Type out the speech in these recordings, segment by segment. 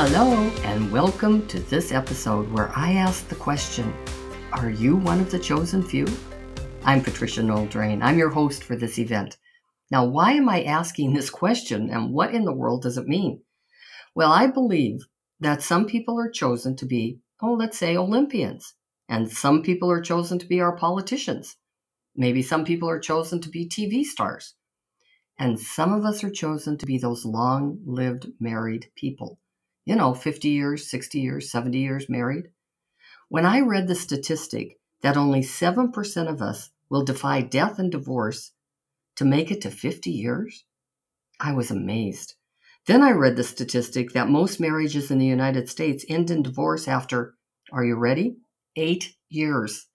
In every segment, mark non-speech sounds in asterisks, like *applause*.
Hello, and welcome to this episode where I ask the question Are you one of the chosen few? I'm Patricia Noel Drain. I'm your host for this event. Now, why am I asking this question and what in the world does it mean? Well, I believe that some people are chosen to be, oh, let's say Olympians, and some people are chosen to be our politicians. Maybe some people are chosen to be TV stars. And some of us are chosen to be those long lived married people you know, 50 years, 60 years, 70 years married. When I read the statistic that only 7% of us will defy death and divorce to make it to 50 years, I was amazed. Then I read the statistic that most marriages in the United States end in divorce after, are you ready? Eight years.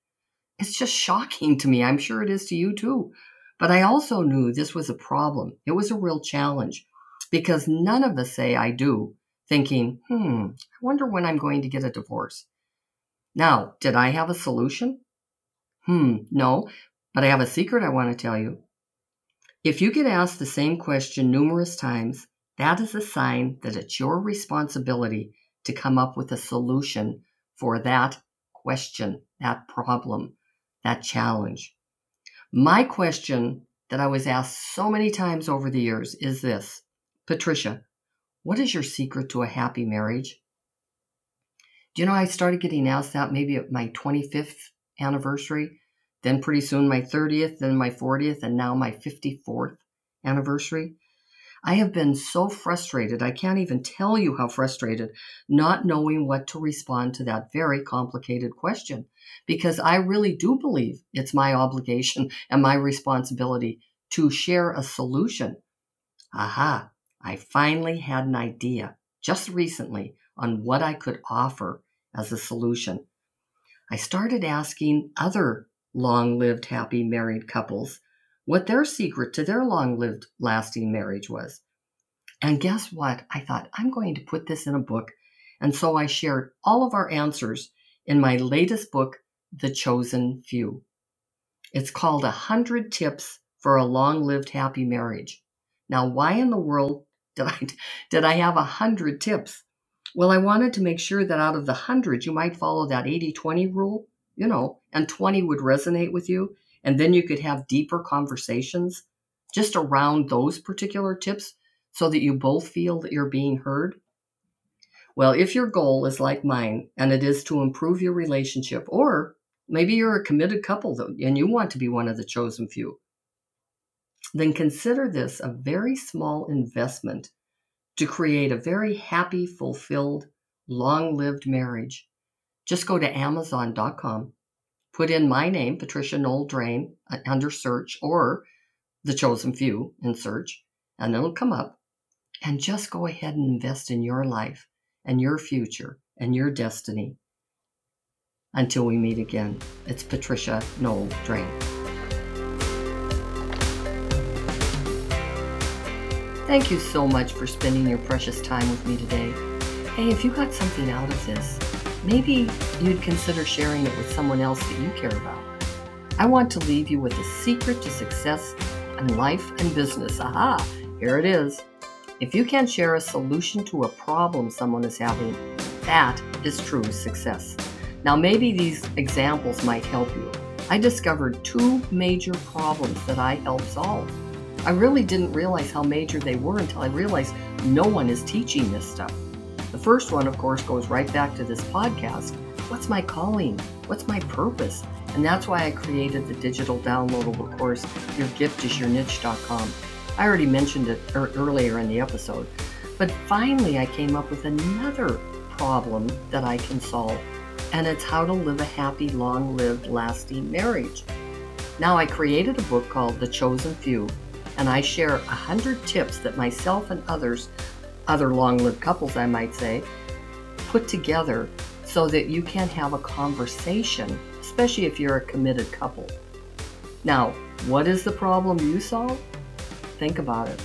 It's just shocking to me. I'm sure it is to you too. But I also knew this was a problem. It was a real challenge because none of us say I do thinking, hmm, I wonder when I'm going to get a divorce. Now, did I have a solution? Hmm, no, but I have a secret I want to tell you. If you get asked the same question numerous times, that is a sign that it's your responsibility to come up with a solution for that question, that problem, that challenge. My question that I was asked so many times over the years is this Patricia, what is your secret to a happy marriage? Do you know I started getting asked that maybe at my 25th anniversary, then pretty soon my 30th, then my 40th, and now my 54th anniversary? I have been so frustrated. I can't even tell you how frustrated, not knowing what to respond to that very complicated question. Because I really do believe it's my obligation *laughs* and my responsibility to share a solution. Aha, I finally had an idea just recently on what I could offer as a solution. I started asking other long lived happy married couples what their secret to their long lived lasting marriage was. And guess what? I thought, I'm going to put this in a book. And so I shared all of our answers in my latest book, The Chosen Few. It's called A 100 Tips for a Long Lived Happy Marriage. Now, why in the world *laughs* did I did I have a hundred tips? Well, I wanted to make sure that out of the hundred, you might follow that 80-20 rule, you know, and 20 would resonate with you. And then you could have deeper conversations just around those particular tips so that you both feel that you're being heard. Well, if your goal is like mine and it is to improve your relationship, or maybe you're a committed couple and you want to be one of the chosen few, then consider this a very small investment to create a very happy, fulfilled, long lived marriage. Just go to Amazon.com, put in my name, Patricia Noel Drain, uh, under search, or The Chosen Few in search, and it'll come up. And just go ahead and invest in your life and your future and your destiny. Until we meet again, it's Patricia Noel Drain. Thank you so much for spending your precious time with me today. Hey, if you got something out of this, maybe you'd consider sharing it with someone else that you care about. I want to leave you with a secret to success in life and business. Aha, here it is. If you can share a solution to a problem someone is having, that is true success. Now, maybe these examples might help you. I discovered two major problems that I helped solve. I really didn't realize how major they were until I realized no one is teaching this stuff. The first one, of course, goes right back to this podcast. What's my calling? What's my purpose? And that's why I created the digital downloadable course, Your Gift is Your Niche.com. I already mentioned it er- earlier in the episode. But finally, I came up with another problem that I can solve, and it's how to live a happy, long lived, lasting marriage. Now, I created a book called The Chosen Few and I share 100 tips that myself and others, other long lived couples, I might say, put together so that you can have a conversation, especially if you're a committed couple. Now, what is the problem you solve? Think about it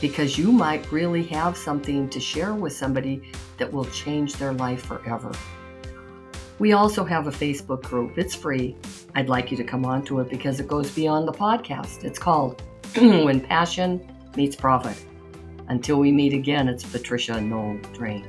because you might really have something to share with somebody that will change their life forever. We also have a Facebook group. It's free. I'd like you to come onto it because it goes beyond the podcast. It's called *clears throat* when passion meets profit. Until we meet again, it's Patricia Noel Drain.